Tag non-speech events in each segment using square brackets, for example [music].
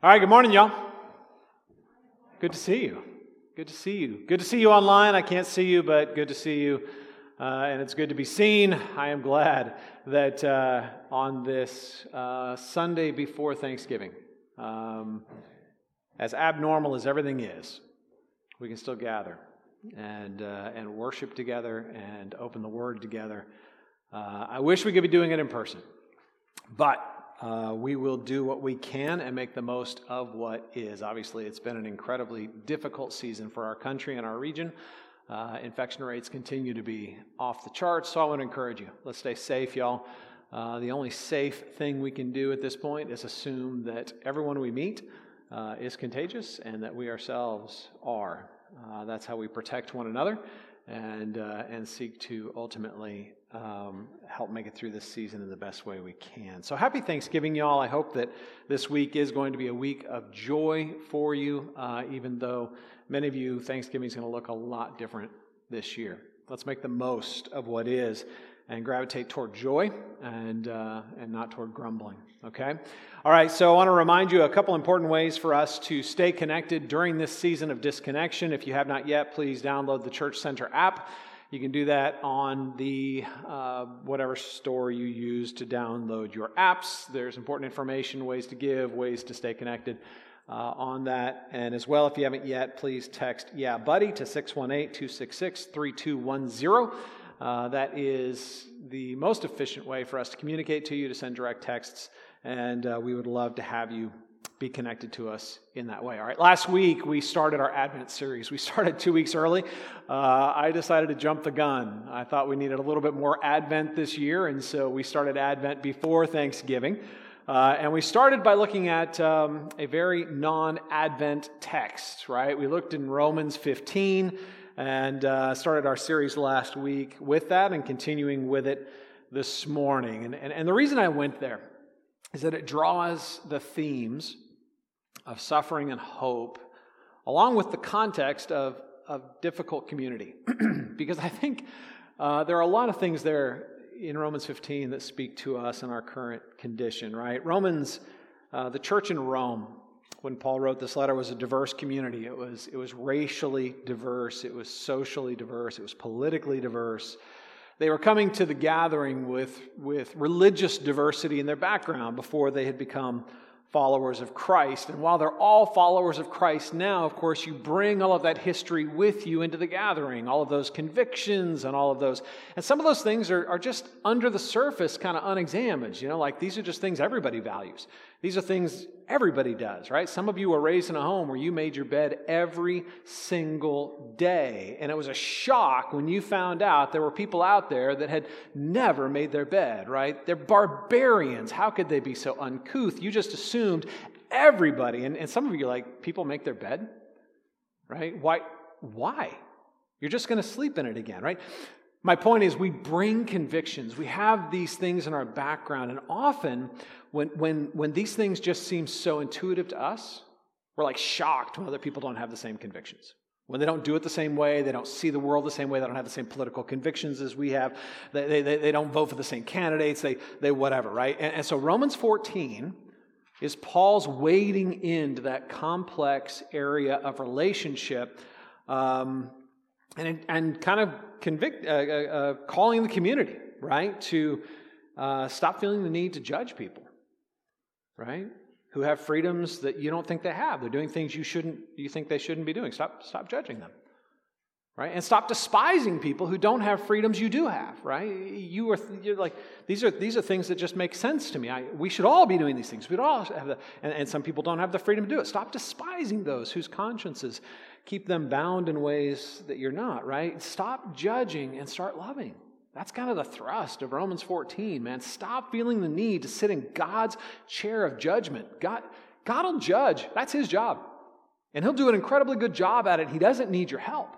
All right, good morning, y'all. Good to see you. Good to see you. Good to see you online. I can't see you, but good to see you. Uh, and it's good to be seen. I am glad that uh, on this uh, Sunday before Thanksgiving, um, as abnormal as everything is, we can still gather and, uh, and worship together and open the Word together. Uh, I wish we could be doing it in person, but uh, we will do what we can and make the most of what is. Obviously, it's been an incredibly difficult season for our country and our region. Uh, infection rates continue to be off the charts, so I want to encourage you. Let's stay safe, y'all. Uh, the only safe thing we can do at this point is assume that everyone we meet uh, is contagious and that we ourselves are. Uh, that's how we protect one another and, uh, and seek to ultimately um, help make it through this season in the best way we can. So, happy Thanksgiving, y'all. I hope that this week is going to be a week of joy for you, uh, even though many of you, Thanksgiving is going to look a lot different this year. Let's make the most of what is and gravitate toward joy and, uh, and not toward grumbling. Okay? All right, so I want to remind you a couple important ways for us to stay connected during this season of disconnection. If you have not yet, please download the Church Center app. You can do that on the uh, whatever store you use to download your apps. There's important information, ways to give, ways to stay connected uh, on that. And as well, if you haven't yet, please text Yeah Buddy to 618 266 3210. Uh, that is the most efficient way for us to communicate to you, to send direct texts, and uh, we would love to have you be connected to us in that way. All right, last week we started our Advent series. We [laughs] started two weeks early. Uh, I decided to jump the gun. I thought we needed a little bit more Advent this year, and so we started Advent before Thanksgiving. Uh, and we started by looking at um, a very non Advent text, right? We looked in Romans 15 and uh, started our series last week with that and continuing with it this morning. And, and, and the reason I went there is that it draws the themes of suffering and hope, along with the context of, of difficult community. [clears throat] because I think uh, there are a lot of things there in Romans 15 that speak to us in our current condition, right? Romans, uh, the church in Rome, when Paul wrote this letter, was a diverse community. It was, it was racially diverse, it was socially diverse, it was politically diverse. They were coming to the gathering with, with religious diversity in their background before they had become followers of Christ. And while they're all followers of Christ now, of course, you bring all of that history with you into the gathering, all of those convictions and all of those. And some of those things are, are just under the surface, kind of unexamined. You know, like these are just things everybody values. These are things everybody does, right? Some of you were raised in a home where you made your bed every single day. And it was a shock when you found out there were people out there that had never made their bed, right? They're barbarians. How could they be so uncouth? You just assumed everybody, and, and some of you are like, people make their bed, right? Why? Why? You're just going to sleep in it again, right? My point is, we bring convictions. We have these things in our background, and often when, when, when these things just seem so intuitive to us, we're like shocked when other people don't have the same convictions. When they don't do it the same way, they don't see the world the same way, they don't have the same political convictions as we have, they, they, they don't vote for the same candidates, they, they whatever, right? And, and so Romans 14 is Paul's wading into that complex area of relationship um, and, and kind of convict, uh, uh, uh, calling the community, right, to uh, stop feeling the need to judge people right? Who have freedoms that you don't think they have. They're doing things you shouldn't you think they shouldn't be doing. Stop stop judging them. Right? And stop despising people who don't have freedoms you do have, right? You are you're like these are these are things that just make sense to me. I, we should all be doing these things. We'd all have the and, and some people don't have the freedom to do it. Stop despising those whose consciences keep them bound in ways that you're not, right? Stop judging and start loving. That's kind of the thrust of Romans 14, man. Stop feeling the need to sit in God's chair of judgment. God, God will judge. That's his job. And he'll do an incredibly good job at it. He doesn't need your help.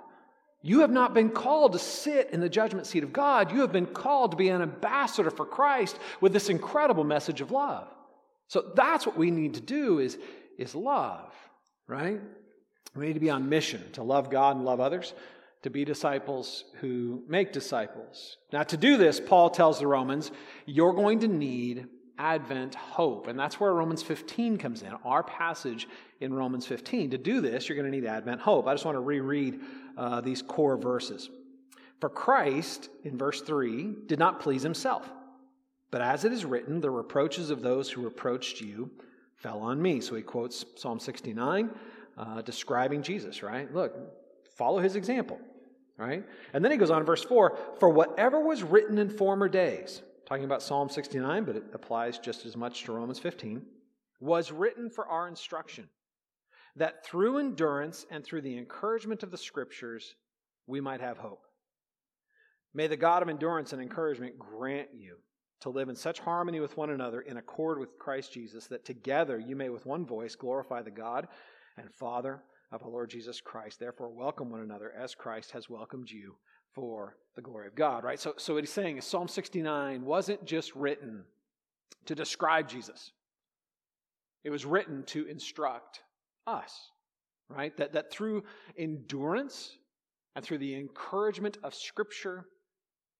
You have not been called to sit in the judgment seat of God. You have been called to be an ambassador for Christ with this incredible message of love. So that's what we need to do is, is love, right? We need to be on mission to love God and love others to be disciples who make disciples. Now, to do this, Paul tells the Romans, you're going to need Advent hope. And that's where Romans 15 comes in, our passage in Romans 15. To do this, you're going to need Advent hope. I just want to reread uh, these core verses. For Christ, in verse 3, did not please himself. But as it is written, the reproaches of those who reproached you fell on me. So he quotes Psalm 69, uh, describing Jesus, right? Look, follow his example, right? And then he goes on, in verse 4 For whatever was written in former days, talking about Psalm 69, but it applies just as much to Romans 15, was written for our instruction, that through endurance and through the encouragement of the Scriptures, we might have hope. May the God of endurance and encouragement grant you to live in such harmony with one another in accord with Christ Jesus that together you may with one voice glorify the God and Father of our Lord Jesus Christ. Therefore, welcome one another as Christ has welcomed you for the glory of God, right? So, so what he's saying is Psalm 69 wasn't just written to describe Jesus, it was written to instruct us, right? That, that through endurance and through the encouragement of Scripture,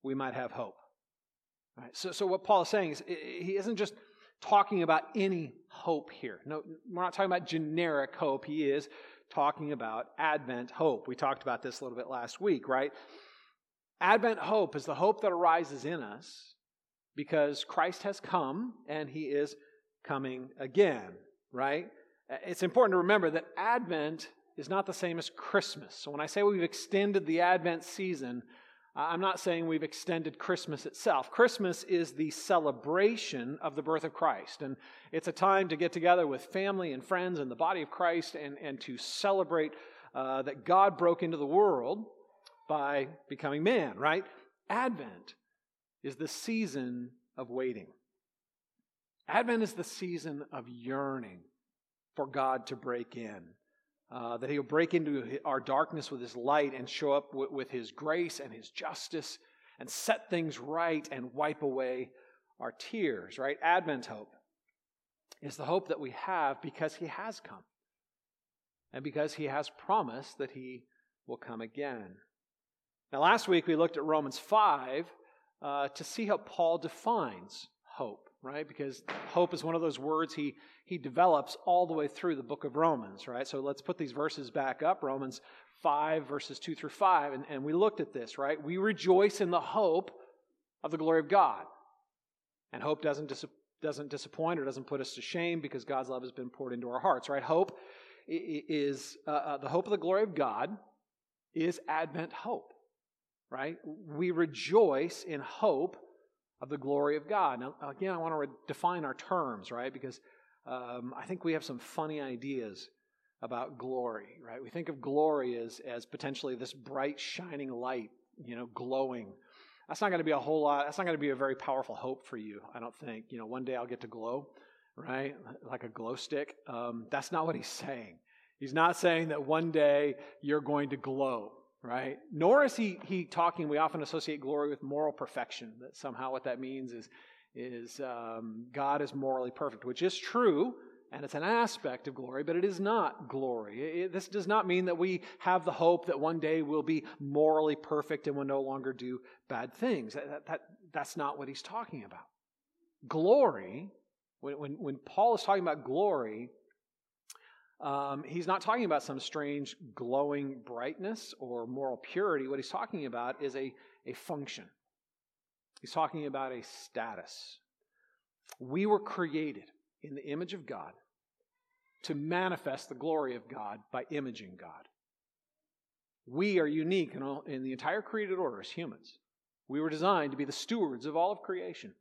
we might have hope. Right? So, so what Paul is saying is he isn't just talking about any hope here. No, we're not talking about generic hope. He is talking about Advent hope. We talked about this a little bit last week, right? Advent hope is the hope that arises in us because Christ has come and he is coming again, right? It's important to remember that Advent is not the same as Christmas. So when I say we've extended the Advent season, I'm not saying we've extended Christmas itself. Christmas is the celebration of the birth of Christ. And it's a time to get together with family and friends and the body of Christ and, and to celebrate uh, that God broke into the world by becoming man, right? Advent is the season of waiting. Advent is the season of yearning for God to break in uh, that he'll break into our darkness with his light and show up with his grace and his justice and set things right and wipe away our tears, right? Advent hope is the hope that we have because he has come and because he has promised that he will come again. Now, last week we looked at Romans 5 uh, to see how Paul defines hope right? Because hope is one of those words he, he develops all the way through the book of Romans, right? So let's put these verses back up Romans 5, verses 2 through 5. And, and we looked at this, right? We rejoice in the hope of the glory of God. And hope doesn't, dis- doesn't disappoint or doesn't put us to shame because God's love has been poured into our hearts, right? Hope is uh, uh, the hope of the glory of God is Advent hope, right? We rejoice in hope of the glory of God. Now, again, I want to re- define our terms, right? Because um, I think we have some funny ideas about glory, right? We think of glory as, as potentially this bright, shining light, you know, glowing. That's not going to be a whole lot, that's not going to be a very powerful hope for you, I don't think. You know, one day I'll get to glow, right? Like a glow stick. Um, that's not what he's saying. He's not saying that one day you're going to glow right? Nor is he, he talking, we often associate glory with moral perfection, that somehow what that means is, is um, God is morally perfect, which is true, and it's an aspect of glory, but it is not glory. It, this does not mean that we have the hope that one day we'll be morally perfect and will no longer do bad things. That, that, that's not what he's talking about. Glory, when, when, when Paul is talking about glory, um, he's not talking about some strange glowing brightness or moral purity. What he's talking about is a, a function. He's talking about a status. We were created in the image of God to manifest the glory of God by imaging God. We are unique in, all, in the entire created order as humans. We were designed to be the stewards of all of creation.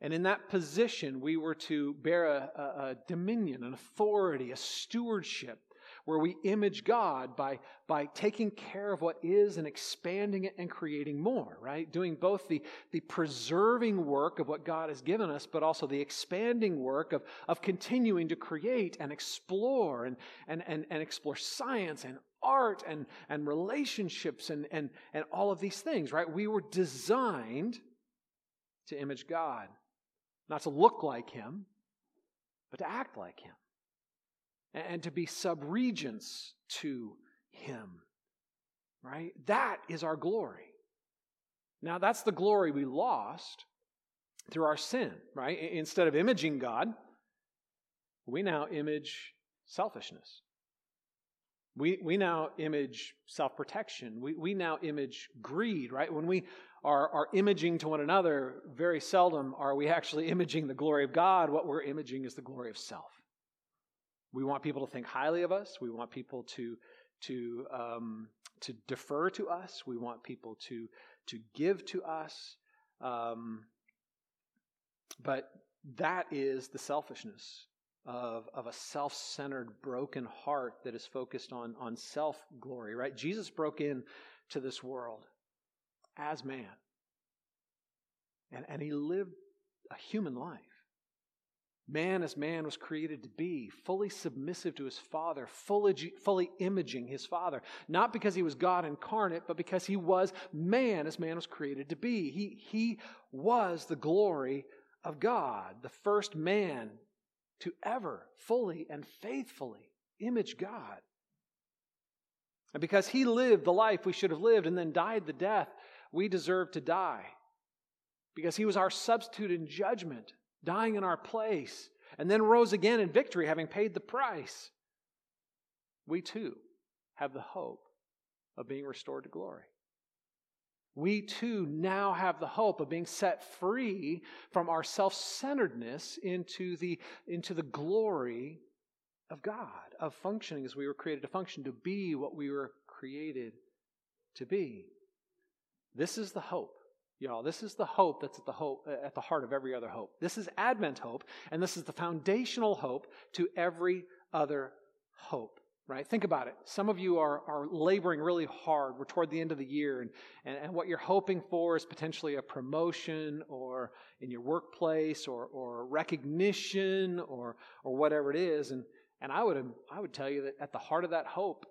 And in that position, we were to bear a, a, a, dominion, an authority, a stewardship, where we image God by, by taking care of what is and expanding it and creating more, right? Doing both the, the preserving work of what God has given us, but also the expanding work of, of continuing to create and explore and, and, and, and explore science and art and, and relationships and, and, and all of these things, right? We were designed to image God. Not to look like him, but to act like him. And to be subregents to him. Right? That is our glory. Now, that's the glory we lost through our sin, right? Instead of imaging God, we now image selfishness. We, we now image self protection. We, we now image greed, right? When we are, are imaging to one another, very seldom are we [laughs] actually imaging the glory of God. What we're imaging is the glory of self. We want people to think highly of us. We want people to, to, um, to defer to us. We want people to, to give to us. Um, but that is the selfishness of, of a self centered, broken heart that is focused on, on self glory, right? Jesus broke in to this world as man. And, and he lived a human life. Man as man was created to be, fully submissive to his Father, fully, fully imaging his Father. Not because he was God incarnate, but because he was man as man was created to be. He, he was the glory of God, the first man to ever fully and faithfully image God. And because he lived the life we should have lived and then died the death we deserve to die. Because he was our substitute in judgment, dying in our place, and then rose again in victory, having paid the price. We too have the hope of being restored to glory we too now have the hope of being set free from our self centeredness into the, into the glory of God, of functioning as we were created to function, to be what we were created to be. This is the hope. Y'all, this is the hope that's at the hope at the heart of every other hope. This is Advent hope, and this is the foundational hope to every other hope right? Think about it. Some of you are, are laboring really hard. We're toward the end of the year, and, and, and what you're hoping for is potentially a promotion or in your workplace or, or recognition or, or whatever it is. And, and I, would, I would tell you that at the heart of that hope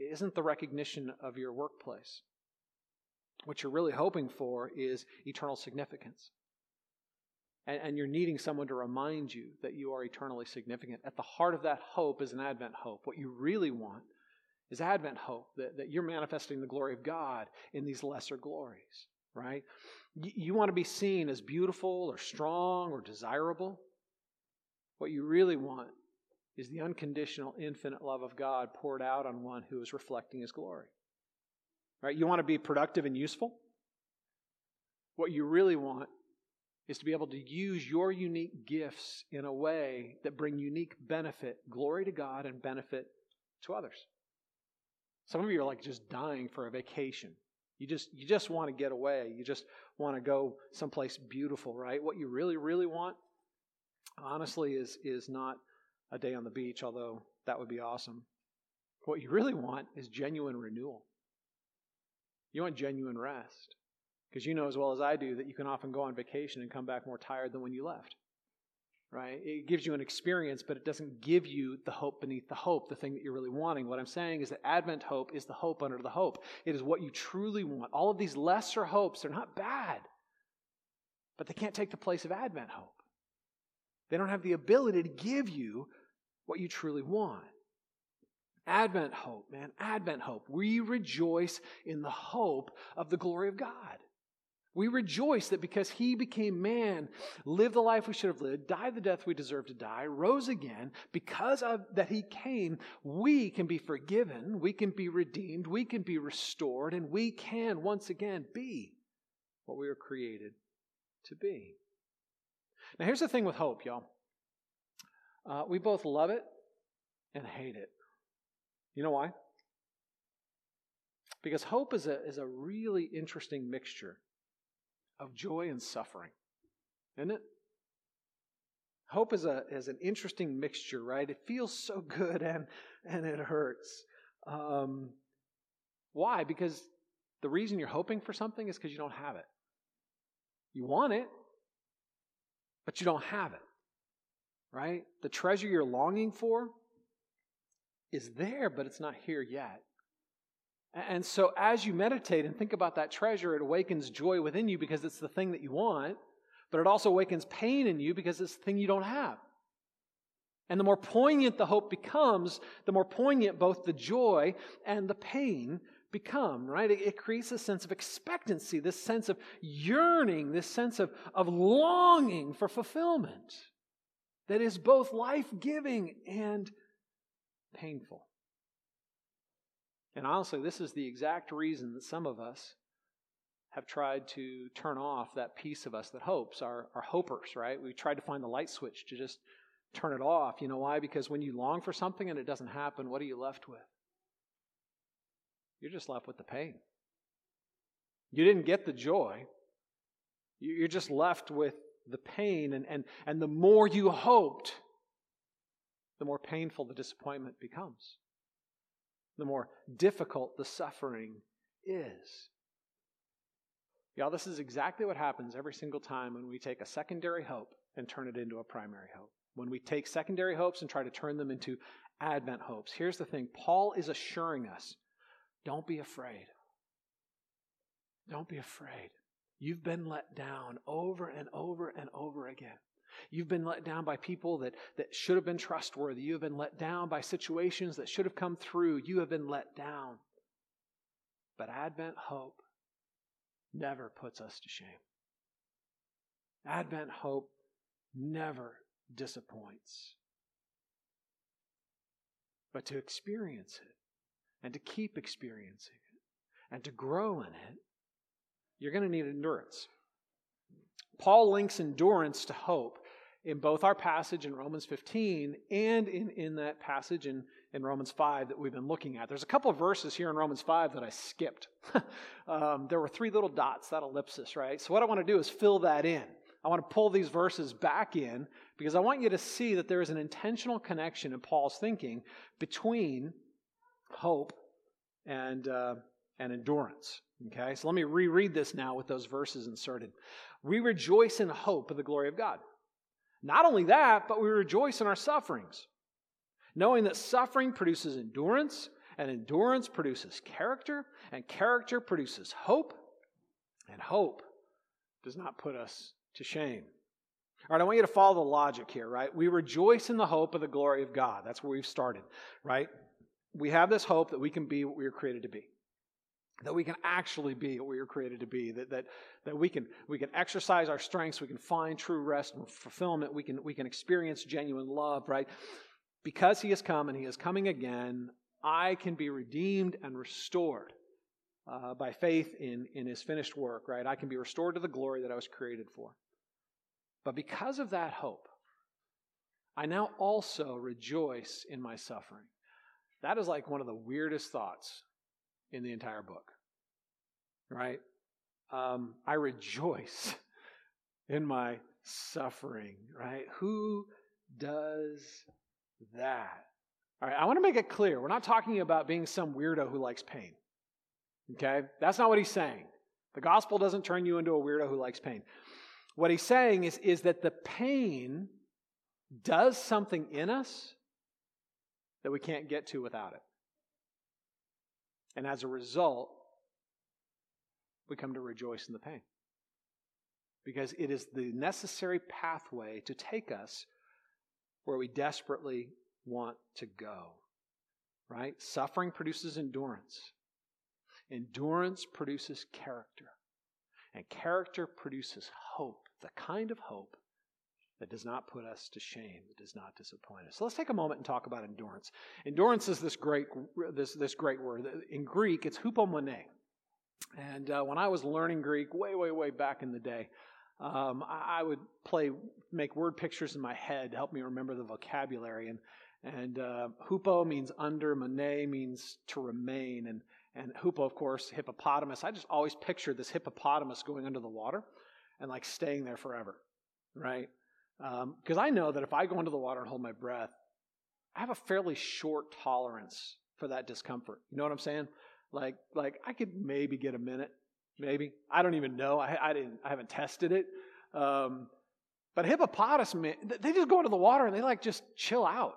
isn't the recognition of your workplace. What you're really hoping for is eternal significance and, and you're needing someone to remind you that you are eternally significant. At the heart of that hope is an Advent hope. What you really want is Advent hope, that, that you're manifesting the glory of God in these lesser glories, right? You, you want to be seen as beautiful or strong or desirable. What you really want is the unconditional, infinite love of God poured out on one who is reflecting his glory. Right? You want to be productive and useful? What you really want is to be able to use your unique gifts in a way that bring unique benefit, glory to God, and benefit to others. Some of you are like just dying for a vacation. You just you just want to get away. You just want to go someplace beautiful, right? What you really really want honestly is is not a day on the beach, although that would be awesome. What you really want is genuine renewal. You want genuine rest. Because you know as well as I do that you can often go on vacation and come back more tired than when you left. Right? It gives you an experience, but it doesn't give you the hope beneath the hope, the thing that you're really wanting. What I'm saying is that Advent hope is the hope under the hope. It is what you truly want. All of these lesser hopes, they're not bad, but they can't take the place of Advent hope. They don't have the ability to give you what you truly want. Advent hope, man, Advent hope. We rejoice in the hope of the glory of God. We rejoice that because he became man, lived the life we should have lived, died the death we deserve to die, rose again, because of that he came, we can be forgiven, we can be redeemed, we can be restored, and we can once again be what we were created to be. Now, here's the thing with hope, y'all. Uh, we both love it and hate it. You know why? Because hope is a, is a really interesting mixture of joy and suffering, isn't it? Hope is, a, is an interesting mixture, right? It feels so good and, and it hurts. Um, why? Because the reason you're hoping for something is because you don't have it. You want it, but you don't have it, right? The treasure you're longing for is there, but it's not here yet. And so, as you meditate and think about that treasure, it awakens joy within you because it's the thing that you want, but it also awakens pain in you because it's the thing you don't have. And the more poignant the hope becomes, the more poignant both the joy and the pain become, right? It, it, creates a sense of expectancy, this sense of yearning, this sense of, of longing for fulfillment that is both life giving and painful. And honestly, this is the exact reason that some of us have tried to turn off that piece of us that hopes, our, our hopers, right? We tried to find the light switch to just turn it off. You know why? Because when you long for something and it doesn't happen, what are you left with? You're just left with the pain. You didn't get the joy. You're just left with the pain. And, and, and the more you hoped, the more painful the disappointment becomes, the more difficult the suffering is. Y'all, this is exactly what happens every single time when we take a secondary hope and turn it into a primary hope. When we take secondary hopes and try to turn them into Advent hopes. Here's the thing Paul is assuring us don't be afraid. Don't be afraid. You've been let down over and over and over again. You've been let down by people that, that should have been trustworthy. You have been let down by situations that should have come through. You have been let down. But Advent hope never puts us to shame. Advent hope never disappoints. But to experience it and to keep experiencing it and to grow in it, you're going to need endurance. Paul links endurance to hope in both our passage in Romans 15 and in, in that passage in, in Romans 5 that we've been looking at. There's a couple of verses here in Romans 5 that I skipped. [laughs] um, there were three little dots, that ellipsis, right? So, what I want to do is fill that in. I want to pull these verses back in because I want you to see that there is an intentional connection in Paul's thinking between hope and, uh, and endurance. Okay, so let me reread this now with those verses inserted. We rejoice in hope of the glory of God. Not only that, but we rejoice in our sufferings, knowing that suffering produces endurance, and endurance produces character, and character produces hope, and hope does not put us to shame. All right, I want you to follow the logic here, right? We rejoice in the hope of the glory of God. That's where we've started, right? We have this hope that we can be what we were created to be. That we can actually be what we were created to be, that, that, that we, can, we can exercise our strengths, we can find true rest and fulfillment, we can, we can experience genuine love, right? Because He has come and He is coming again, I can be redeemed and restored uh, by faith in, in His finished work, right? I can be restored to the glory that I was created for. But because of that hope, I now also rejoice in my suffering. That is like one of the weirdest thoughts in the entire book, right? Um, I rejoice [laughs] in my suffering, right? Who does that? All right, I want to make it clear. We're not talking about being some weirdo who likes pain. Okay? That's not what he's saying. The gospel doesn't turn you into a weirdo who likes pain. What he's saying is, is that the pain does something in us that we can't get to without it. And as a result, we come to rejoice in the pain. Because it is the necessary pathway to take us where we desperately want to go. Right? Suffering produces endurance. Endurance produces character. And character produces hope, the kind of hope that does not put us to shame, that does not disappoint us. So let's take a moment and talk about endurance. Endurance is this great, this, this great word. In Greek, it's hupomone. And uh, when I was learning Greek way, way, way back in the day, um, I, I, would play, make word pictures in my head to help me remember the vocabulary. And, and uh, hupo means under, mone means to remain. And, and hupo, of course, hippopotamus. I just always pictured this hippopotamus going under the water and like staying there forever, right? Because um, I know that if I go into the water and hold my breath, I have a fairly short tolerance for that discomfort. You know what I'm saying? Like, like I could maybe get a minute, maybe. I don't even know. I, I didn't. I haven't tested it. Um, but hippopotamus, they just go into the water and they like just chill out.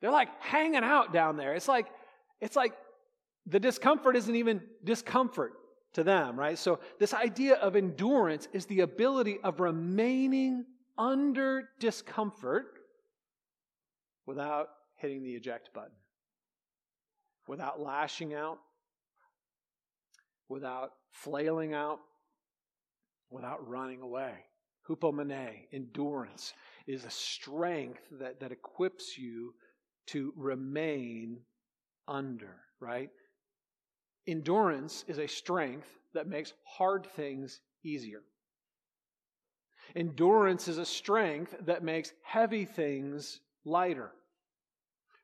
They're like hanging out down there. It's like, it's like the discomfort isn't even discomfort to them, right? So, this idea of endurance is the ability of remaining under discomfort without hitting the eject button, without lashing out, without flailing out, without running away. Hupomene, endurance, is a strength that, that equips you to remain under, right? Endurance is a strength that makes hard things easier. Endurance is a strength that makes heavy things lighter.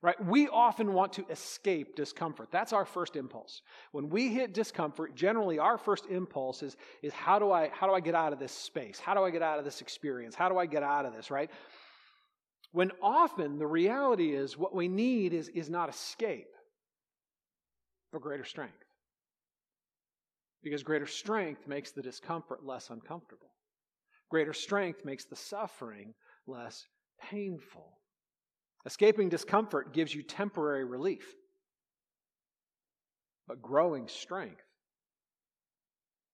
Right? We often want to escape discomfort. That's our first impulse. When we hit discomfort, generally our first impulse is, is how do I how do I get out of this space? How do I get out of this experience? How do I get out of this, right? When often the reality is what we need is, is not escape, but greater strength. Because greater strength makes the discomfort less uncomfortable. Greater strength makes the suffering less painful. Escaping discomfort gives you temporary relief, but growing strength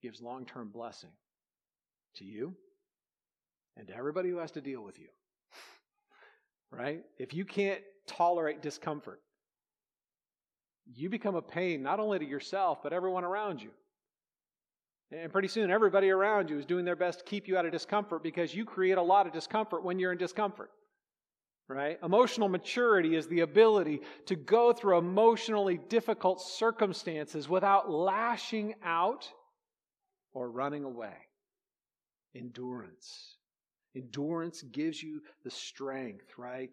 gives long term blessing to you and to everybody who has to deal with you. right? If you can't tolerate discomfort, you become a pain not only to yourself, but everyone around you. And pretty soon, everybody around you is doing their best to keep you out of discomfort because you create a lot of discomfort when you're in discomfort right? Emotional maturity is the ability to go through emotionally difficult circumstances without lashing out or running away. Endurance. Endurance gives you the strength, right?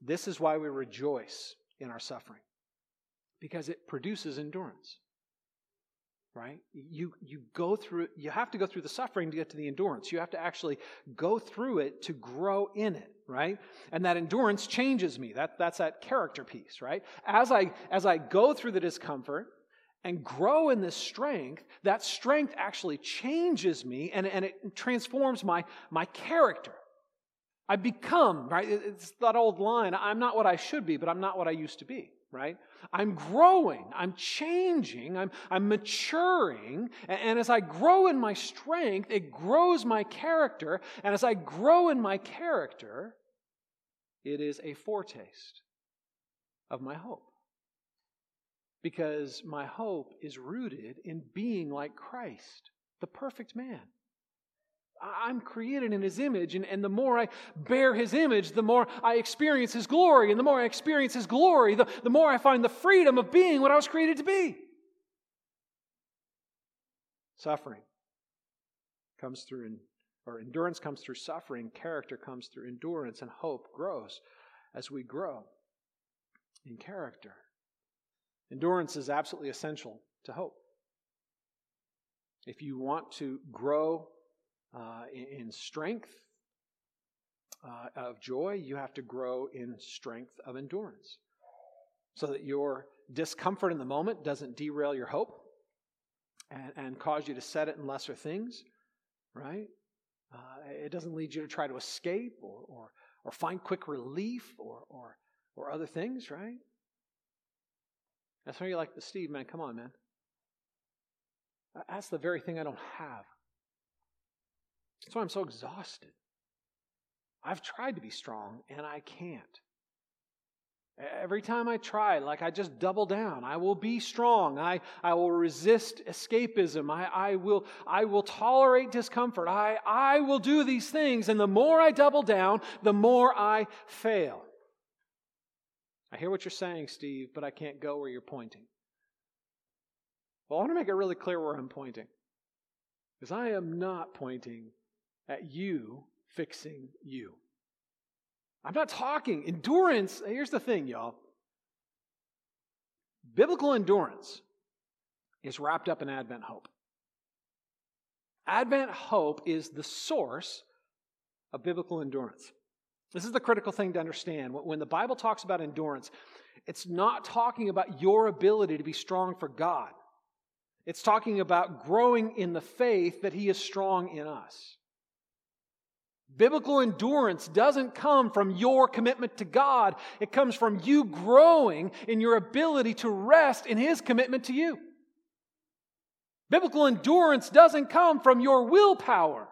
This is why we rejoice in our suffering, because it produces endurance right you you go through you have to go through the suffering to get to the endurance you have to actually go through it to grow in it right? And that endurance changes me. That that's that character piece right? As i as i go through the discomfort and grow in this strength that strength actually changes me and, and it transforms my my character. I become right? It's that old line i'm not what i should be but i'm not what i used to be right? I'm growing, I'm changing, I'm, I'm maturing. And, and as I grow in my strength, it grows my character. And as I grow in my character, it is a foretaste of my hope. Because my hope is rooted in being like Christ, the perfect man. I'm created in His image, and, and the more I bear His image, the more I experience His glory. And the more I experience His glory, the, the more I find the freedom of being what I was created to be. Suffering comes through, or endurance comes through suffering, character comes through endurance, and hope grows as we grow in character. Endurance is absolutely essential to hope. If you want to grow uh, in, strength uh, of joy, you have to grow in strength of endurance. So that your discomfort in the moment doesn't derail your hope and, and cause you to set it in lesser things, right? Uh, it doesn't lead you to try to escape or, or, or find quick relief or, or, or other things, right? That's why you're like, Steve, man, come on, man. That's the very thing I don't have. That's why I'm so exhausted. I've tried to be strong and I can't. Every time I try, like I just double down. I will be strong. I, I will resist escapism. I, I, will, I will tolerate discomfort. I, I will do these things. And the more I double down, the more I fail. I hear what you're saying, Steve, but I can't go where you're pointing. Well, I want to make it really clear where I'm pointing. Because I am not pointing at you fixing you. I'm not talking endurance. Here's the thing, y'all. Biblical endurance is wrapped up in Advent hope. Advent hope is the source of biblical endurance. This is the critical thing to understand. When the Bible talks about endurance, it's not talking about your ability to be strong for God. It's talking about growing in the faith that He is strong in us. Biblical endurance doesn't come from your commitment to God. It comes from you growing in your ability to rest in His commitment to you. Biblical endurance doesn't come from your willpower.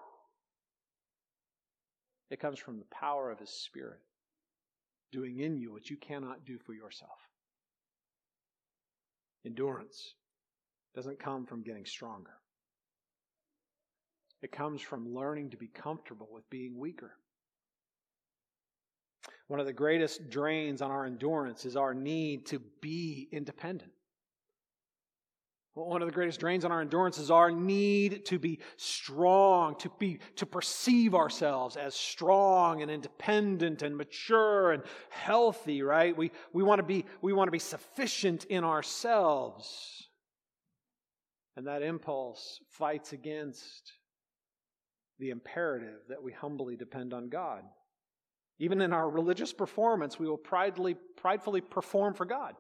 It comes from the power of His Spirit doing in you what you cannot do for yourself. Endurance doesn't come from getting stronger. It comes from learning to be comfortable with being weaker. One of the greatest drains on our endurance is our need to be independent. One of the greatest drains on our endurance is our need to be strong, to be to perceive ourselves as strong and independent and mature and healthy, right? We, we want to be we want to be sufficient in ourselves. And that impulse fights against the imperative that we humbly depend on God. Even in our religious performance, we will pridefully, pridefully perform for God,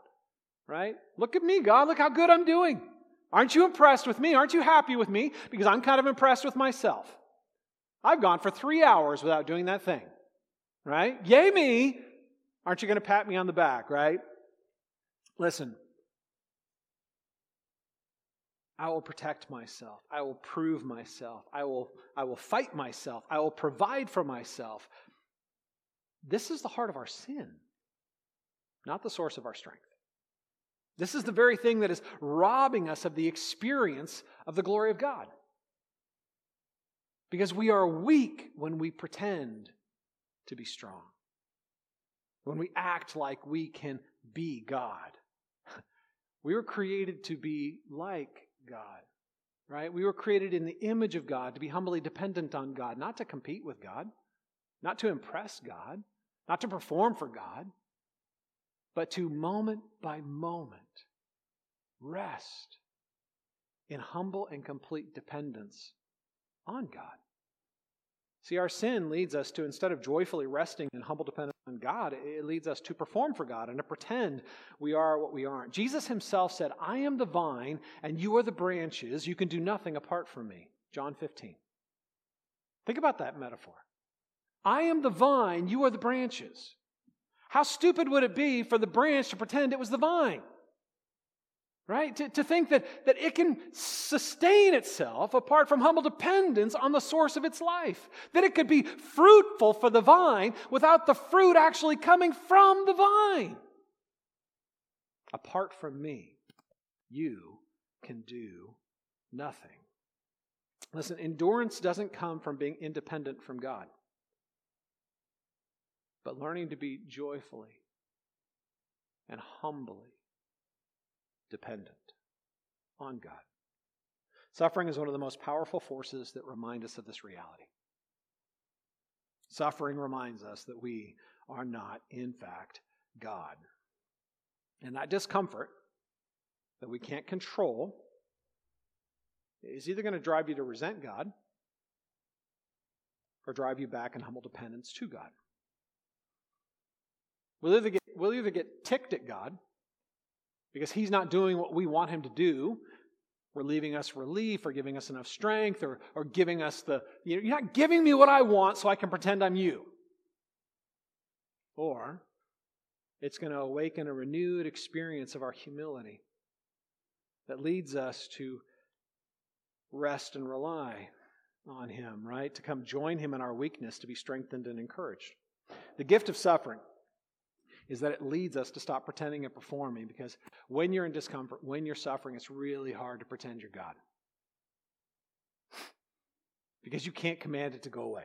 right? Look at me, God. Look how good I'm doing. Aren't you impressed with me? Aren't you happy with me? Because I'm kind of impressed with myself. I've gone for three hours without doing that thing, right? Yay, me. Aren't you going to pat me on the back, right? Listen, I will protect myself. I will prove myself. I will, I will fight myself. I will provide for myself. This is the heart of our sin, not the source of our strength. This is the very thing that is robbing us of the experience of the glory of God. Because we are weak when we pretend to be strong, when we act like we can be God. [laughs] We were created to be like God, right? We were created in the image of God, to be humbly dependent on God, not to compete with God, not to impress God, not to perform for God, but to moment by moment rest in humble and complete dependence on God. See, our sin leads us to, instead of joyfully resting in humble dependence on God, it leads us to perform for God and to pretend we are what we aren't. Jesus himself said, I am the vine and you are the branches. You can do nothing apart from me. John 15. Think about that metaphor. I am the vine, you are the branches. How stupid would it be for the branch to pretend it was the vine? Right? To, to think that, that it can sustain itself apart from humble dependence on the source of its life. That it could be fruitful for the vine without the fruit actually coming from the vine. Apart from me, you can do nothing. Listen, endurance doesn't come from being independent from God but learning to be joyfully and humbly dependent on God. Suffering is one of the most powerful forces that remind us of this reality. Suffering reminds us that we are not, in fact, God. And that discomfort that we can't control is either going to drive you to resent God or drive you back in humble dependence to God. We'll either, get, we'll either get ticked at God because He's not doing what we want Him to do, or leaving us relief, or giving us enough strength, or, or giving us the, you know, you're not giving me what I want so I can pretend I'm you. Or it's going to awaken a renewed experience of our humility that leads us to rest and rely on Him, right? To come join Him in our weakness, to be strengthened and encouraged. The gift of suffering is that it leads us to stop pretending and performing because when you're in discomfort, when you're suffering, it's really hard to pretend you're God. because you can't command it to go away.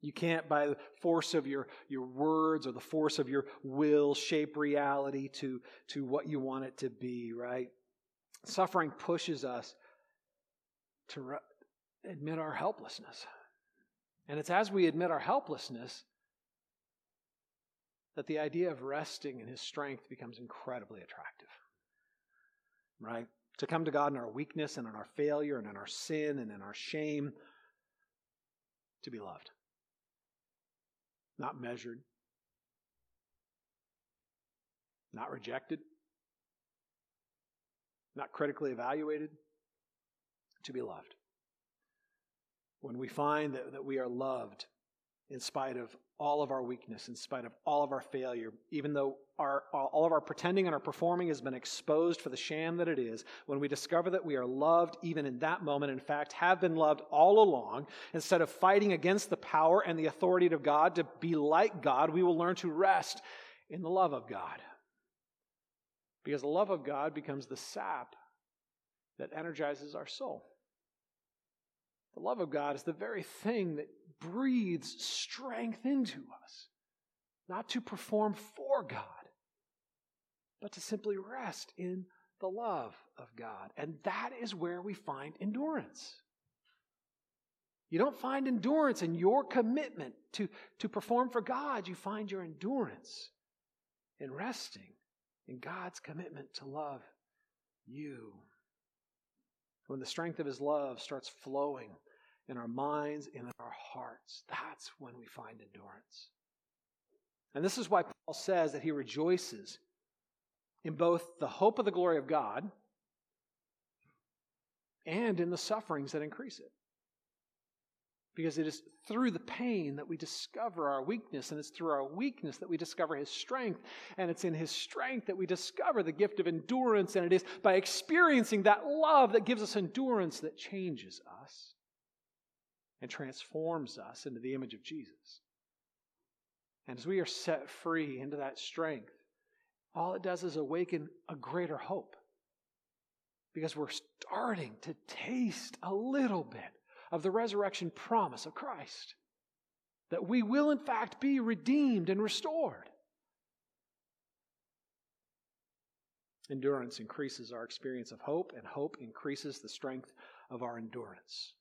You can't, by the force of your, your words or the force of your will, shape reality to, to what you want it to be, right? Suffering pushes us to re- admit our helplessness. And it's as we admit our helplessness that the idea of resting in his strength becomes incredibly attractive. Right? To come to God in our weakness and in our failure and in our sin and in our shame, to be loved. Not measured, not rejected, not critically evaluated, to be loved. When we find that, that we are loved in spite of all of our weakness, in spite of all of our failure, even though our, all of our pretending and our performing has been exposed for the sham that it is, when we discover that we are loved even in that moment, in fact, have been loved all along, instead of fighting against the power and the authority of God to be like God, we will learn to rest in the love of God. Because the love of God becomes the sap that energizes our soul. The love of God is the very thing that breathes strength into us, not to perform for God, but to simply rest in the love of God. And that is where we find endurance. You don't find endurance in your commitment to, to perform for God. You find your endurance in resting in God's commitment to love you. When the strength of His love starts flowing in our minds and in our hearts, that's when we find endurance. And this is why Paul says that he rejoices in both the hope of the glory of God and in the sufferings that increase it. Because it is through the pain that we discover our weakness, and it's through our weakness that we discover His strength, and it's in His strength that we discover the gift of endurance, and it is by experiencing that love that gives us endurance that changes us and transforms us into the image of Jesus. And as we are set free into that strength, all it does is awaken a greater hope because we're starting to taste a little bit of the resurrection promise of Christ. That we will, in fact, be redeemed and restored. Endurance increases our experience of hope, and hope increases the strength of our endurance.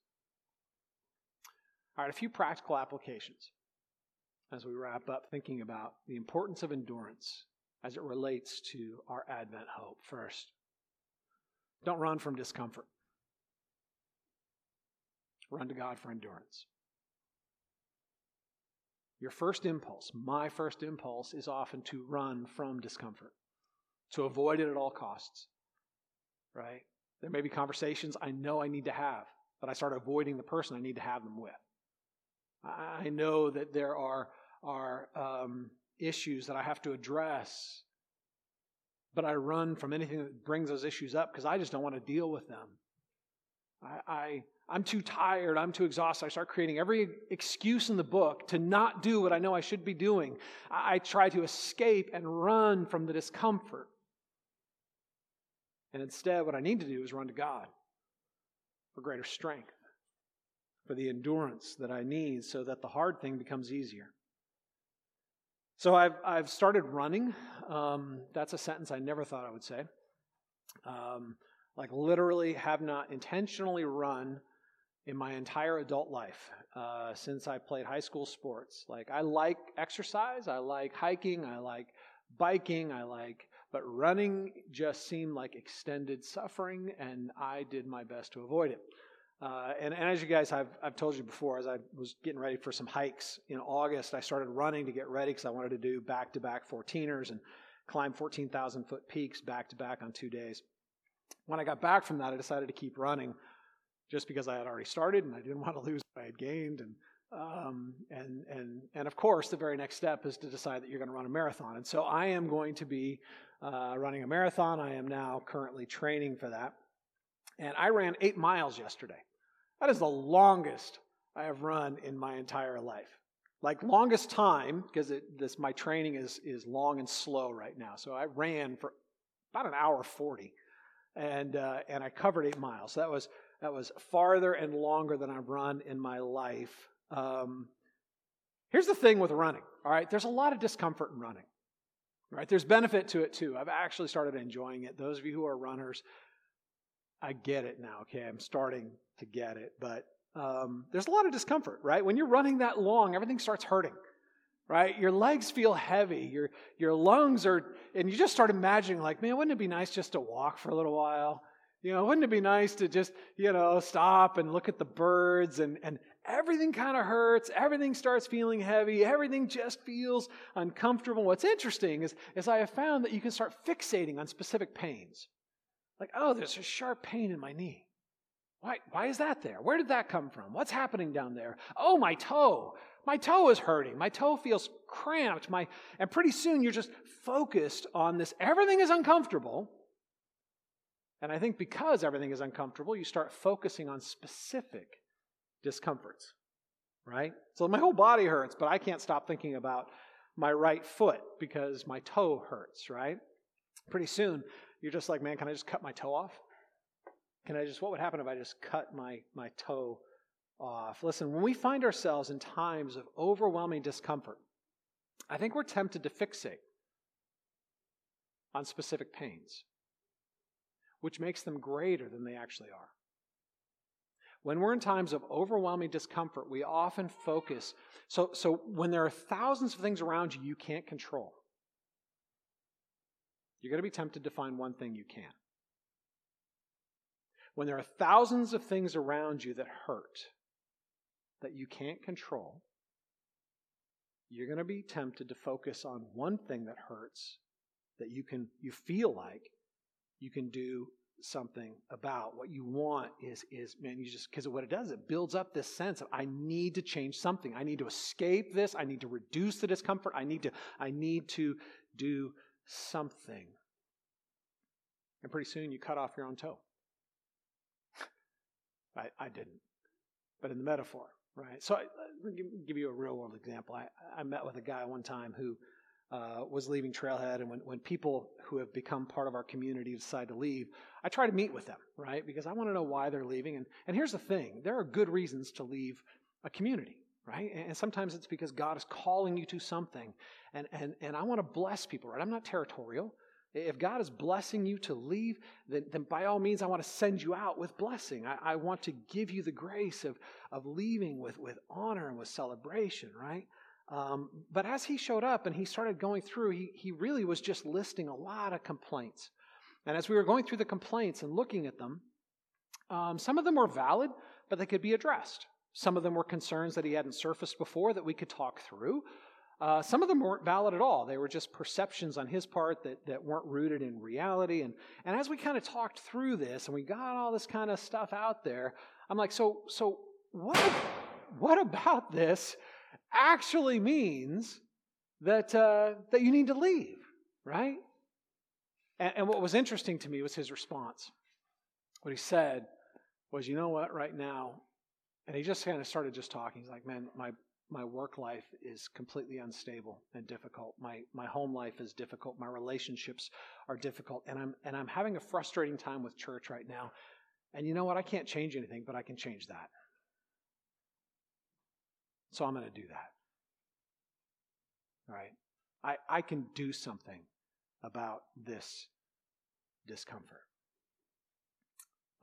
All right, a few practical applications as we wrap up thinking about the importance of endurance as it relates to our Advent hope. First, don't run from discomfort. Run to God for endurance. Your first impulse, my first impulse, is often to run from discomfort, to avoid it at all costs. Right? There may be conversations I know I need to have, but I start avoiding the person I need to have them with. I know that there are, are um, issues that I have to address, but I run from anything that brings those issues up because I just don't want to deal with them. I, I I'm too tired. I'm too exhausted. I start creating every excuse in the book to not do what I know I should be doing. I try to escape and run from the discomfort. And instead, what I need to do is run to God for greater strength, for the endurance that I need so that the hard thing becomes easier. So I've, I've started running. Um, that's a sentence I never thought I would say. Um, like, literally, have not intentionally run in my entire adult life uh, since I played high school sports. Like, I like exercise, I like hiking, I like biking, I like, but running just seemed like extended suffering, and I did my best to avoid it. Uh, and, and, as you guys, I've, I've told you before, as I was getting ready for some hikes in August, I started running to get ready because I wanted to do back to back 14ers and climb 14,000 foot peaks back to back on two days. When I got back from that, I decided to keep running just because I had already started and I didn't [laughs] want to lose what I had gained. And, um, and, and, and of course, the very next step is to decide that you're going to run a marathon. And so I am going to be uh, running a marathon. I am now currently training for that. And I ran eight miles yesterday. That is the longest I have run in my entire life. Like longest time, because this my training is is long and slow right now. So I ran for about an hour forty, and uh, and I covered eight miles. So that was that was farther and longer than I've run in my life. Um, here's the thing with running, all right? There's a lot of discomfort in running, right? There's benefit to it too. I've actually started enjoying it. Those of you who are runners, I get it now, okay? I'm starting to get it, but um, there's a lot of discomfort, right? When you're running that long, everything starts hurting, right? Your legs feel heavy, your, your lungs are, and you just start imagining, like, man, wouldn't it be nice just to walk for a little while? You know, wouldn't it be nice to just, you know, stop and look at the birds and, and everything kind of hurts, everything starts feeling heavy, everything just feels uncomfortable. What's interesting is, is I have found that you can start fixating on specific pains. Like, oh, there's a sharp pain in my knee. Why, why is that there? Where did that come from? What's happening down there? Oh, my toe. My toe is hurting. My toe feels cramped. My, and pretty soon you're just focused on this. Everything is uncomfortable. And I think because everything is uncomfortable, you start focusing on specific discomforts, right? So my whole body hurts, but I can't stop thinking about my right foot because my toe hurts, right? Pretty soon, you're just like, man, can I just cut my toe off? can I just, what would happen if I just cut my, my toe off? Listen, when we find ourselves in times of overwhelming discomfort, I think we're tempted to fixate on specific pains, which makes them greater than they actually are. When we're in times of overwhelming discomfort, we often focus. So, so when there are thousands of things around you you can't control, you're going to be tempted to find one thing you can't. When there are thousands of things around you that hurt, that you can't control, you're going to be tempted to focus on one thing that hurts that you can you feel like you can do something about. What you want is is man you just because of what it does it builds up this sense of i need to change something. I need to escape this. I need to reduce the discomfort. I need to i need to do something and pretty soon you cut off your own toe [laughs] i, I didn't but in the metaphor right so I, will give you a real world example I, I met with a guy one time who uh, was leaving Trailhead, and when, when people who have become part of our community decide to leave, I try to meet with them, right? Because I want to know why they're leaving. And, and here's the thing there are good reasons to leave a community, right? And sometimes it's because God is calling you to something. And, and, and I want to bless people, right? I'm not territorial. If God is blessing you to leave, then, then by all means, I want to send you out with blessing. I, I want to give you the grace of, of leaving with, with honor and with celebration, right? Um, but as he showed up and he started going through, he, he really was just listing a lot of complaints. And as we were going through the complaints and looking at them, um, some of them were valid, but they could be addressed. Some of them were concerns that he hadn't surfaced before that we could talk through. Uh, some of them weren't valid at all. They were just perceptions on his part that, that weren't rooted in reality. And, and as we kind of talked through this and we got all this kind of stuff out there, I'm like, so, so what, what about this actually means that, uh, that you need to leave, right? And, and what was interesting to me was his response. What he said was, you know what, right now, and he just kind of started just talking. He's like, man, my, my work life is completely unstable and difficult. My, my home life is difficult. My relationships are difficult. And I'm, and I'm having a frustrating time with church right now. And you know what? I can't change anything, but I can change that. So I'm going to do that. All right? I, I can do something about this discomfort.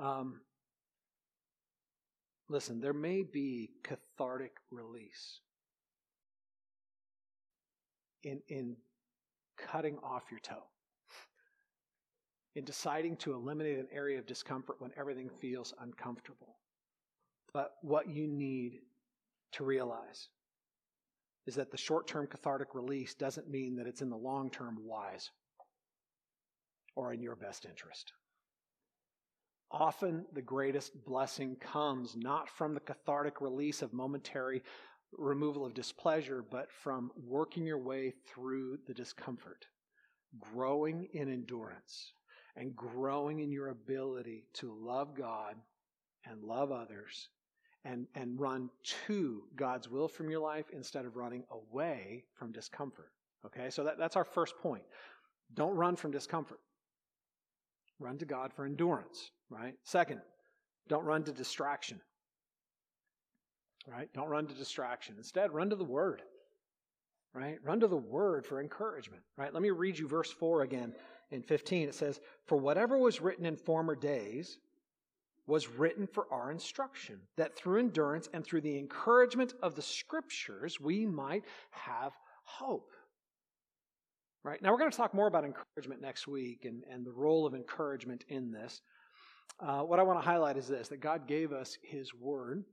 Um, listen, there may be cathartic release in, in cutting off your toe, in deciding to eliminate an area of discomfort when everything feels uncomfortable. But what you need to realize is that the short term cathartic release doesn't mean that it's in the long term wise or in your best interest. Often the greatest blessing comes not from the cathartic release of momentary removal of displeasure, but from working your way through the discomfort, growing in endurance, and growing in your ability to love God and love others and, and run to God's will from your life instead of running away from discomfort. Okay, so that, that's our first point. Don't run from discomfort. Run to God for endurance, right? Second, don't run to distraction. Right? Don't run to distraction. Instead, run to the Word. Right? Run to the Word for encouragement. Right? Let me read you verse 4 again in 15. It says, For whatever was written in former days was written for our instruction, that through endurance and through the encouragement of the scriptures, we might have hope. Right? Now, we're going to talk more about encouragement next week and, and the role of encouragement in this. Uh, what I want to highlight is this that God gave us His Word.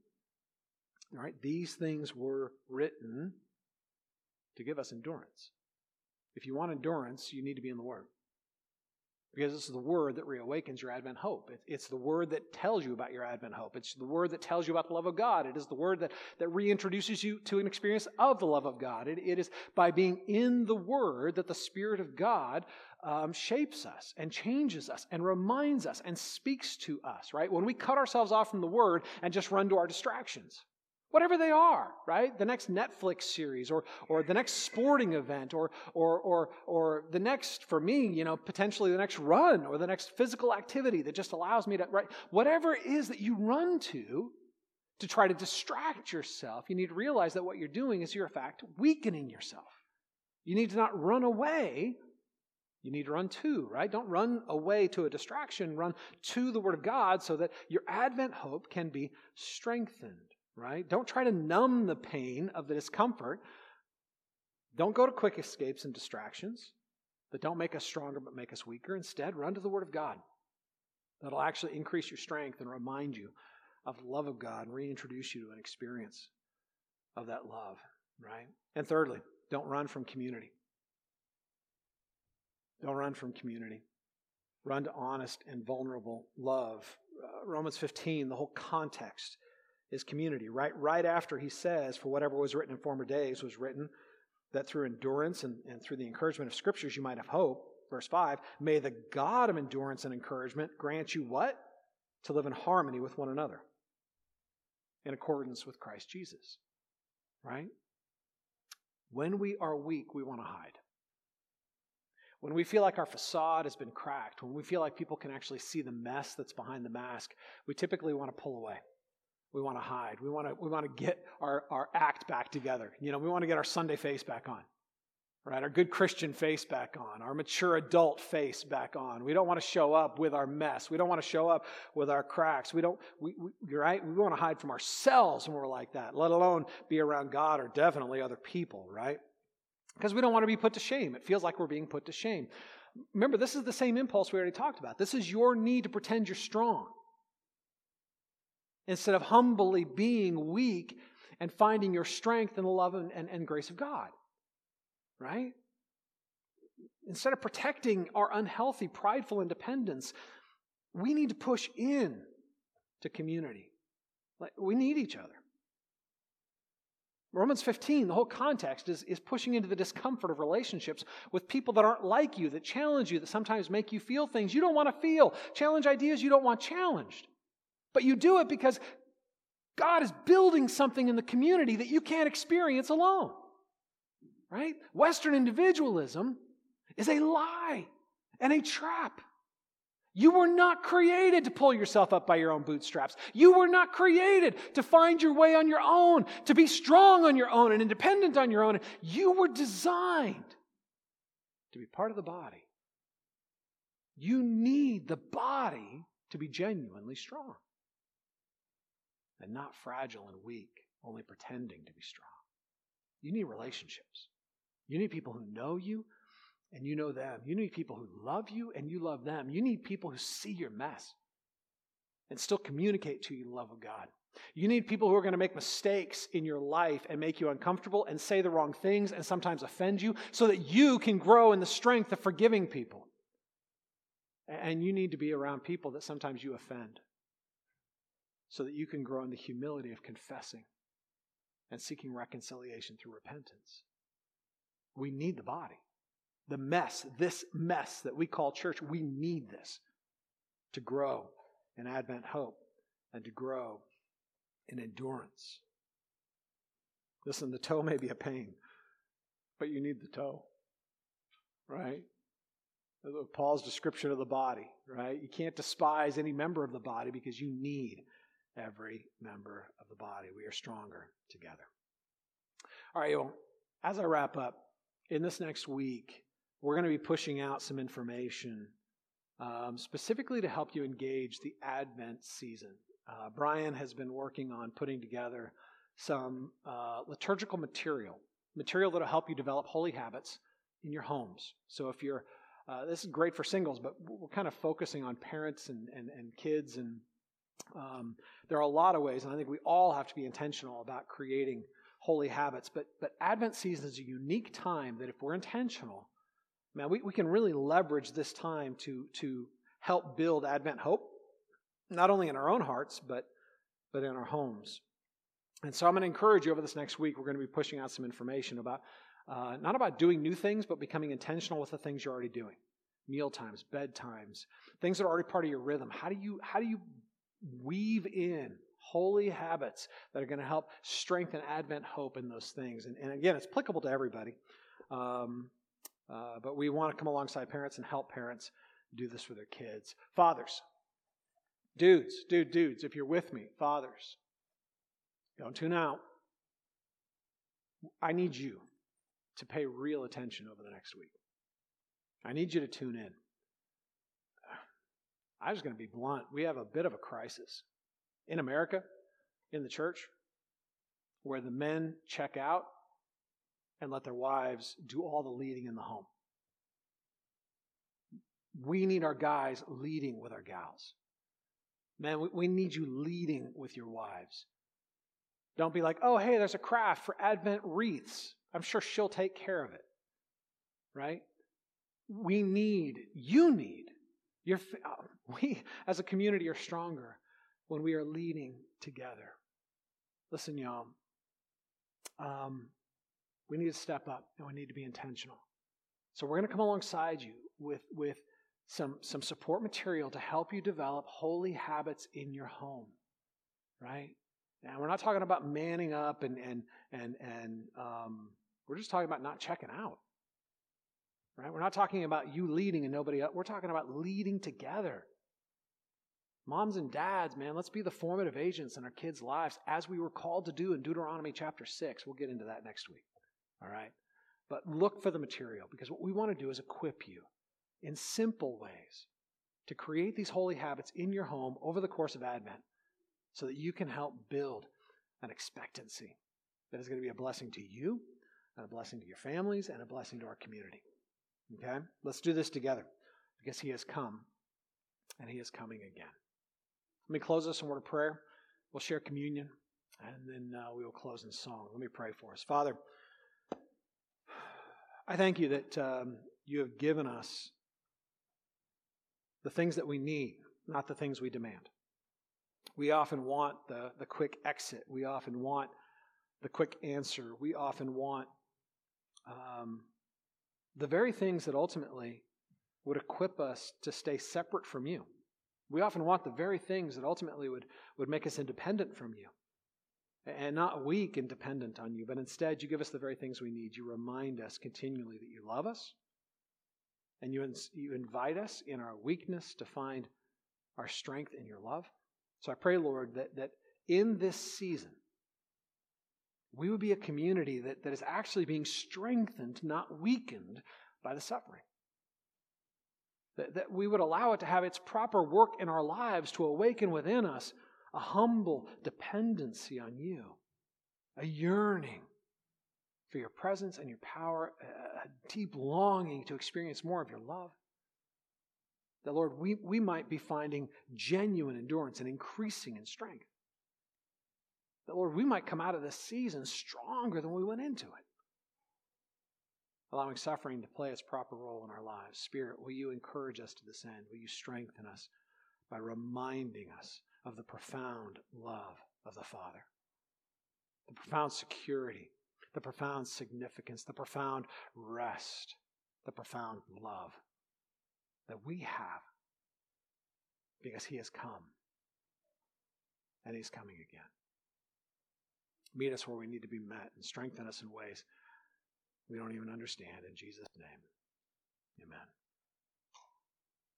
All right? These things were written to give us endurance. If you want endurance, you need to be in the Word. Because it's the word that reawakens your Advent hope. It's the word that tells you about your Advent hope. It's the word that tells you about the love of God. It is the word that, that reintroduces you to an experience of the love of God. it, it is by being in the word that the Spirit of God um, shapes us and changes us and reminds us and speaks to us, right? When we cut ourselves off from the word and just run to our distractions, whatever they are, right? The next Netflix series or, or the next sporting event or, or, or, or the next, for me, you know, potentially the next run or the next physical activity that just allows me to, right? Whatever it is that you run to to try to distract yourself, you need to realize that what you're doing is you're, in fact, weakening yourself. You need to not run away. You need to run to, right? Don't run away to a distraction. Run to the Word of God so that your Advent hope can be strengthened right? Don't try to numb the pain of the discomfort. Don't go to quick escapes and distractions that don't make us stronger but make us weaker. Instead, run to the Word of God. That'll actually increase your strength and remind you of the love of God and reintroduce you to an experience of that love, right? And thirdly, don't run from community. Don't run from community. Run to honest and vulnerable love. Uh, Romans 15, the whole context is community. Right, right after he says, For whatever was written in former days was written, that through endurance and, and through the encouragement of scriptures you might have hope. Verse 5 May the God of endurance and encouragement grant you what? To live in harmony with one another in accordance with Christ Jesus. Right? When we are weak, we want to hide. When we feel like our facade has been cracked, when we feel like people can actually see the mess that's behind the mask, we typically want to pull away. We want to hide. We want to, we want to get our, our act back together. You know, we want to get our Sunday face back on, right? Our good Christian face back on, our mature adult face back on. We don't want to show up with our mess. We don't want to show up with our cracks. We don't, we, we, right? We want to hide from ourselves when we're like that, let alone be around God or definitely other people, right? Because we don't want to be put to shame. It feels like we're being put to shame. Remember, this is the same impulse we already talked about. This is your need to pretend you're strong instead of humbly being weak and finding your strength in the love and, and, and grace of God. Right? Instead of protecting our unhealthy, prideful independence, we need to push in to community. Like, we need each other. Romans 15, the whole context is, is pushing into the discomfort of relationships with people that aren't like you, that challenge you, that sometimes make you feel things you don't want to feel, challenge ideas you don't want challenged. But you do it because God is building something in the community that you can't experience alone. Right? Western individualism is a lie and a trap. You were not created to pull yourself up by your own bootstraps. You were not created to find your way on your own, to be strong on your own and independent on your own. You were designed to be part of the body. You need the body to be genuinely strong and not fragile and weak, only pretending to be strong. You need relationships. You need people who know you and you know them. You need people who love you and you love them. You need people who see your mess and still communicate to you the love of God. You need people who are going to make mistakes in your life and make you uncomfortable and say the wrong things and sometimes offend you so that you can grow in the strength of forgiving people. And you need to be around people that sometimes you offend so that you can grow in the humility of confessing and seeking reconciliation through repentance. We need the body. The mess, this mess that we call church, we need this to grow in Advent hope and to grow in endurance. Listen, the toe may be a pain, but you need the toe, right? Paul's description of the body, right? You can't despise any member of the body because you need every member of the body. We are stronger together. All right, well, as I wrap up, in this next week, we're going to be pushing out some information um, specifically to help you engage the Advent season. Uh, Brian has been working on putting together some uh, liturgical material, material that will help you develop holy habits in your homes. So if you're, uh, this is great for singles, but we're kind of focusing on parents and, and, and kids and um, there are a lot of ways, and I think we all have to be intentional about creating holy habits. But, but Advent season is a unique time that if we're intentional, man, we, we can really leverage this time to, to help build Advent hope, not only in our own hearts, but, but in our homes. And so I'm going to encourage you over this next week, we're going to be pushing out some information about uh, not about doing new things, but becoming intentional with the things you're already doing. Meal times, bedtimes, things that are already part of your rhythm. How do you how do you weave in holy habits that are going to help strengthen Advent hope in those things. And, and again, it's applicable to everybody. Um, uh, but we want to come alongside parents and help parents do this for their kids. Fathers, dudes, dude, dudes, if you're with me, fathers, don't tune out. I need you to pay real attention over the next week. I need you to tune in. I'm just going to be blunt. We have a bit of a crisis in America, in the church, where the men check out and let their wives do all the leading in the home. We need our guys leading with our gals. Man, we, need you leading with your wives. Don't be like, oh, hey, there's a craft for Advent wreaths. I'm sure she'll take care of it. Right? We need, you need, your, [laughs] we as a community are stronger when we are leading together. Listen, y'all, um, we need to step up and we need to be intentional. So we're going to come alongside you with, with some, some support material to help you develop holy habits in your home, right? And we're not talking about manning up and, and, and, and um, we're just talking about not checking out. Right? We're not talking about you leading and nobody else. We're talking about leading together. Moms and dads, man, let's be the formative agents in our kids' lives as we were called to do in Deuteronomy chapter 6. We'll get into that next week. All right? But look for the material because what we want to do is equip you in simple ways to create these holy habits in your home over the course of Advent so that you can help build an expectancy that is going to be a blessing to you, and a blessing to your families, and a blessing to our community. Okay? Let's do this together because He has come and He is coming again. Let me close this in word of prayer. We'll share communion and then uh, we will close in song. Let me pray for us. Father, I thank you that um, you have given us the things that we need, not the things we demand. We often want the, the quick exit. We often want the quick answer. We often want um, the very things that ultimately would equip us to stay separate from you. We often want the very things that ultimately would, would make us independent from you and not weak and dependent on you, but instead you give us the very things we need. You remind us continually that you love us, and you, you invite us in our weakness to find our strength in your love. So I pray, Lord, that, that in this season, we would be a community that, that is actually being strengthened, not weakened by the suffering. That, that we would allow it to have its proper work in our lives to awaken within us a humble dependency on you, a yearning for your presence and your power, a deep longing to experience more of your love. That, Lord, we, we might be finding genuine endurance and increasing in strength. That, Lord, we might come out of this season stronger than we went into it. Allowing suffering to play its proper role in our lives. Spirit, will you encourage us to this end? Will you strengthen us by reminding us of the profound love of the Father, the profound security, the profound significance, the profound rest, the profound love that we have because He has come and He's coming again. Meet us where we need to be met and strengthen us in ways we don't even understand. In Jesus' name, amen.